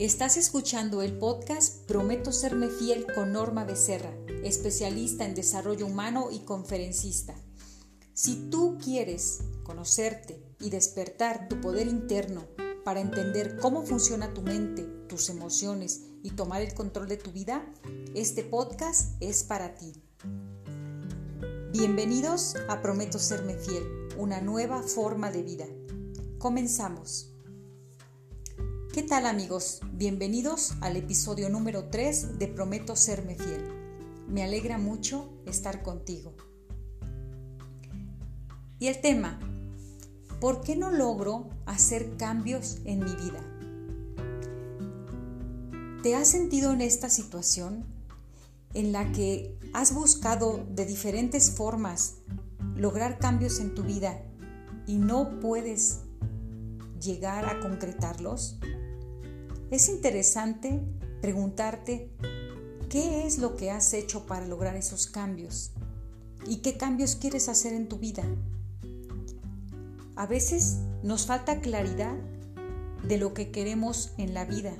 Estás escuchando el podcast Prometo serme fiel con Norma Becerra, especialista en desarrollo humano y conferencista. Si tú quieres conocerte y despertar tu poder interno para entender cómo funciona tu mente, tus emociones y tomar el control de tu vida, este podcast es para ti. Bienvenidos a Prometo serme fiel, una nueva forma de vida. Comenzamos. ¿Qué tal amigos? Bienvenidos al episodio número 3 de Prometo serme fiel. Me alegra mucho estar contigo. Y el tema, ¿por qué no logro hacer cambios en mi vida? ¿Te has sentido en esta situación en la que has buscado de diferentes formas lograr cambios en tu vida y no puedes llegar a concretarlos? Es interesante preguntarte qué es lo que has hecho para lograr esos cambios y qué cambios quieres hacer en tu vida. A veces nos falta claridad de lo que queremos en la vida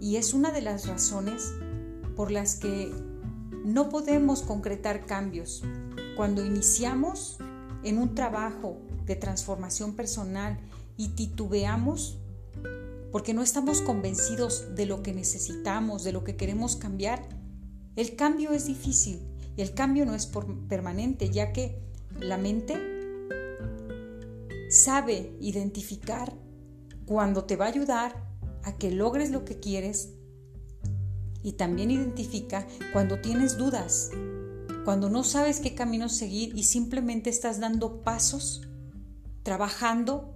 y es una de las razones por las que no podemos concretar cambios. Cuando iniciamos en un trabajo de transformación personal y titubeamos, porque no estamos convencidos de lo que necesitamos, de lo que queremos cambiar, el cambio es difícil y el cambio no es permanente, ya que la mente sabe identificar cuando te va a ayudar a que logres lo que quieres y también identifica cuando tienes dudas, cuando no sabes qué camino seguir y simplemente estás dando pasos, trabajando,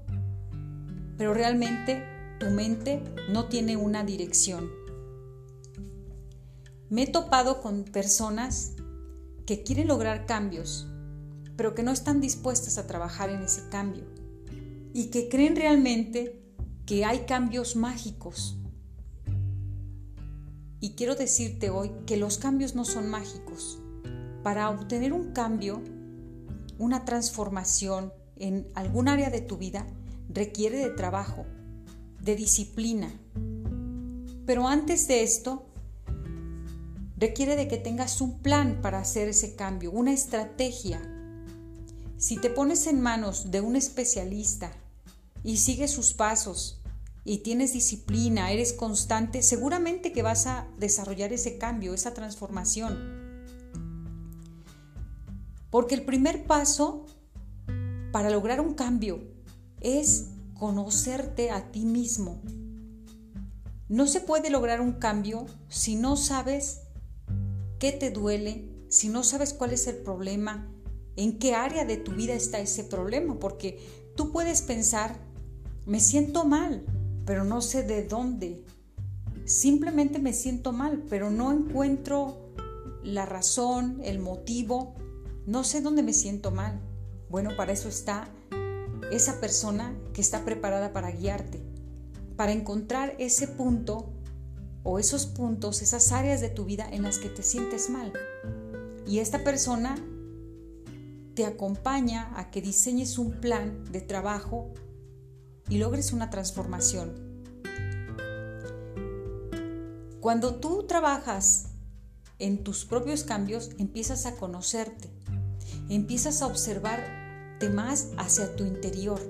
pero realmente tu mente no tiene una dirección. Me he topado con personas que quieren lograr cambios, pero que no están dispuestas a trabajar en ese cambio y que creen realmente que hay cambios mágicos. Y quiero decirte hoy que los cambios no son mágicos. Para obtener un cambio, una transformación en algún área de tu vida, requiere de trabajo, de disciplina. Pero antes de esto, requiere de que tengas un plan para hacer ese cambio, una estrategia. Si te pones en manos de un especialista y sigues sus pasos y tienes disciplina, eres constante, seguramente que vas a desarrollar ese cambio, esa transformación. Porque el primer paso para lograr un cambio es conocerte a ti mismo. No se puede lograr un cambio si no sabes qué te duele, si no sabes cuál es el problema, en qué área de tu vida está ese problema, porque tú puedes pensar, me siento mal, pero no sé de dónde. Simplemente me siento mal, pero no encuentro la razón, el motivo, no sé dónde me siento mal. Bueno, para eso está esa persona que está preparada para guiarte, para encontrar ese punto o esos puntos, esas áreas de tu vida en las que te sientes mal. Y esta persona te acompaña a que diseñes un plan de trabajo y logres una transformación. Cuando tú trabajas en tus propios cambios, empiezas a conocerte, empiezas a observar más hacia tu interior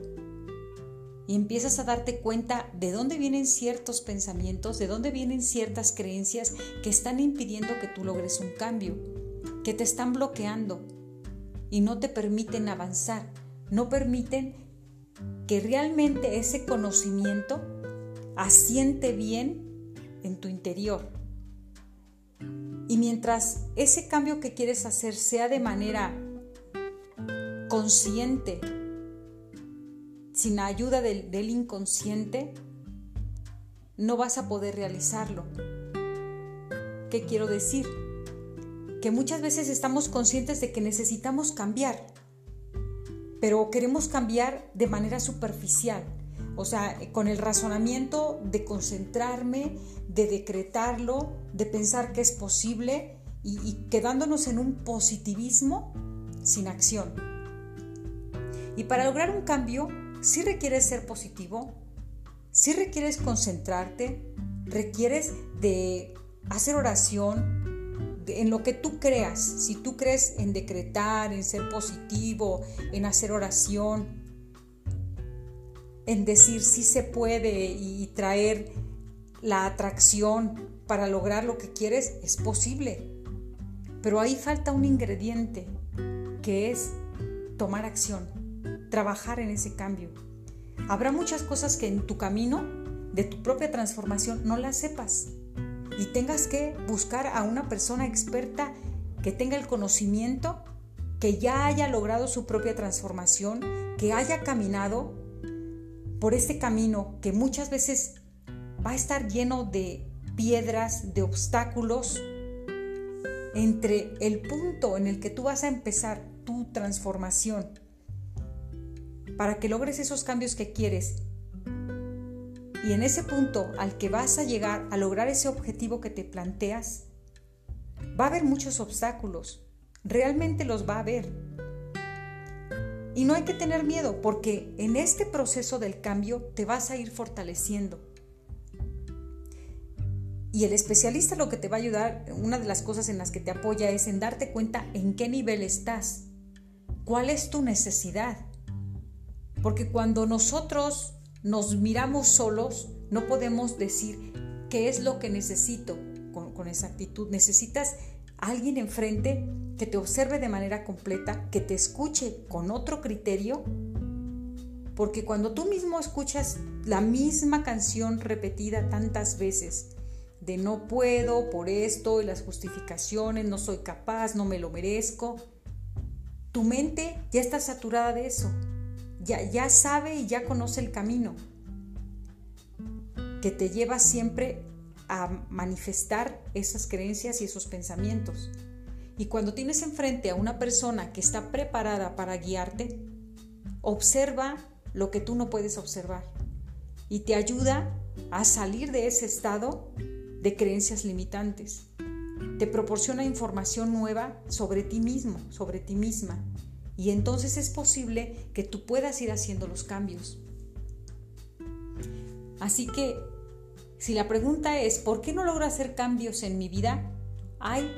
y empiezas a darte cuenta de dónde vienen ciertos pensamientos, de dónde vienen ciertas creencias que están impidiendo que tú logres un cambio, que te están bloqueando y no te permiten avanzar, no permiten que realmente ese conocimiento asiente bien en tu interior. Y mientras ese cambio que quieres hacer sea de manera consciente, sin ayuda del, inconsciente, no vas a poder realizarlo. ¿Qué quiero decir? Que muchas veces estamos conscientes de que necesitamos cambiar, pero queremos cambiar de manera superficial, o sea, con el razonamiento de concentrarme, de decretarlo, de pensar que es posible y, y quedándonos en un positivismo sin acción. Y para lograr un cambio, sí requiere ser positivo, Si requieres concentrarte, requieres de hacer oración en lo que tú creas. Si tú crees en decretar, en ser positivo, en hacer oración, en decir sí se puede y traer la atracción para lograr lo que quieres, es posible. Pero ahí falta un ingrediente que es tomar acción, trabajar en ese cambio. Habrá muchas cosas que en tu camino de tu propia transformación no las sepas y tengas que buscar a una persona experta que tenga el conocimiento, que ya haya logrado su propia transformación, que haya caminado por este camino que muchas veces va a estar lleno de piedras, de obstáculos, entre el punto en el que tú vas a empezar tu transformación para que logres esos cambios que quieres. Y en ese punto al que vas a llegar a lograr ese objetivo que te planteas, va a haber muchos obstáculos. Realmente los va a haber. Y no hay que tener miedo porque en este proceso del cambio te vas a ir fortaleciendo. Y el especialista lo que te va a ayudar, una de las cosas en las que te apoya es en darte cuenta en qué nivel estás, cuál es tu necesidad. Porque cuando nosotros nos miramos solos, no podemos decir qué es lo que necesito con, con esa actitud. Necesitas alguien enfrente que te observe de manera completa, que te escuche con otro criterio, porque cuando tú mismo escuchas la misma canción repetida tantas veces, de no puedo por esto y las justificaciones, no soy capaz, no me lo merezco, tu mente ya está saturada de eso ya, sabe y ya conoce el camino que te lleva siempre a manifestar esas creencias y esos pensamientos. Y cuando tienes enfrente a una persona que está preparada para guiarte, observa lo que tú no puedes observar y te ayuda a salir de ese estado de creencias limitantes. Te proporciona información nueva sobre ti mismo, sobre ti misma, y entonces es posible que tú puedas ir haciendo los cambios. Así que, si la pregunta es, ¿por qué no logro hacer cambios en mi vida? Hay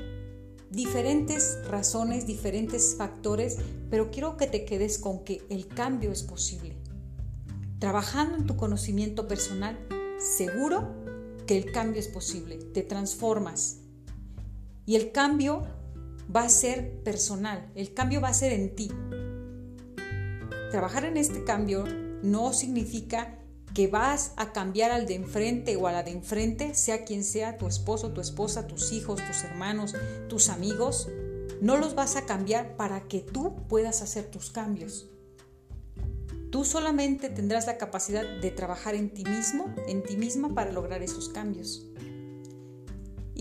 diferentes razones, diferentes factores, pero quiero que te quedes con que el cambio es posible. Trabajando en tu conocimiento personal, seguro que el cambio es posible, te transformas. Y el cambio va a ser personal, el cambio va a ser en ti. Trabajar en este cambio no significa que vas a cambiar al de enfrente o a la de enfrente, sea quien sea, tu esposo, tu esposa, tus hijos, tus hermanos, tus amigos, no los vas a cambiar para que tú puedas hacer tus cambios. Tú solamente tendrás la capacidad de trabajar en ti mismo, en ti misma para lograr esos cambios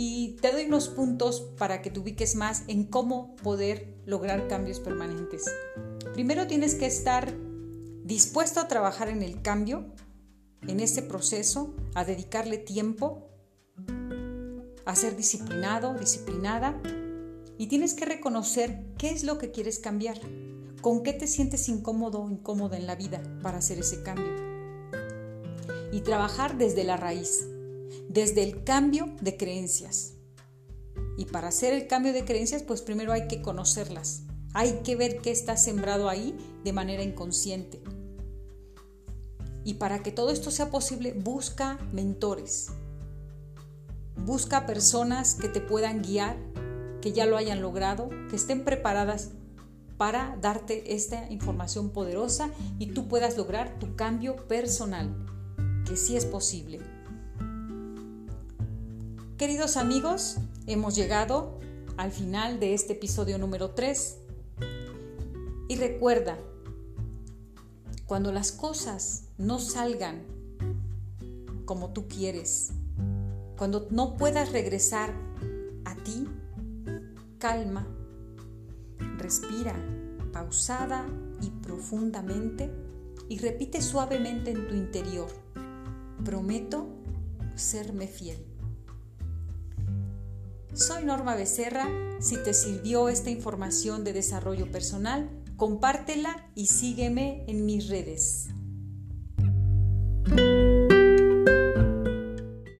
y te doy unos puntos para que te ubiques más en cómo poder lograr cambios permanentes. Primero tienes que estar dispuesto a trabajar en el cambio, en ese proceso, a dedicarle tiempo, a ser disciplinado, disciplinada, y tienes que reconocer qué es lo que quieres cambiar, con qué te sientes incómodo o incómoda en la vida para hacer ese cambio. Y trabajar desde la raíz desde el cambio de creencias. Y para hacer el cambio de creencias, pues primero hay que conocerlas. Hay que ver qué está sembrado ahí de manera inconsciente. Y para que todo esto sea posible, busca mentores. Busca personas que te puedan guiar, que ya lo hayan logrado, que estén preparadas para darte esta información poderosa y tú puedas lograr tu cambio personal, que sí es posible. Queridos amigos, hemos llegado al final de este episodio número 3. Y recuerda, cuando las cosas no salgan como tú quieres, cuando no puedas regresar a ti, calma, respira pausada y profundamente y repite suavemente en tu interior, prometo serme fiel. Soy Norma Becerra. Si te sirvió esta información de desarrollo personal, compártela y sígueme en mis redes.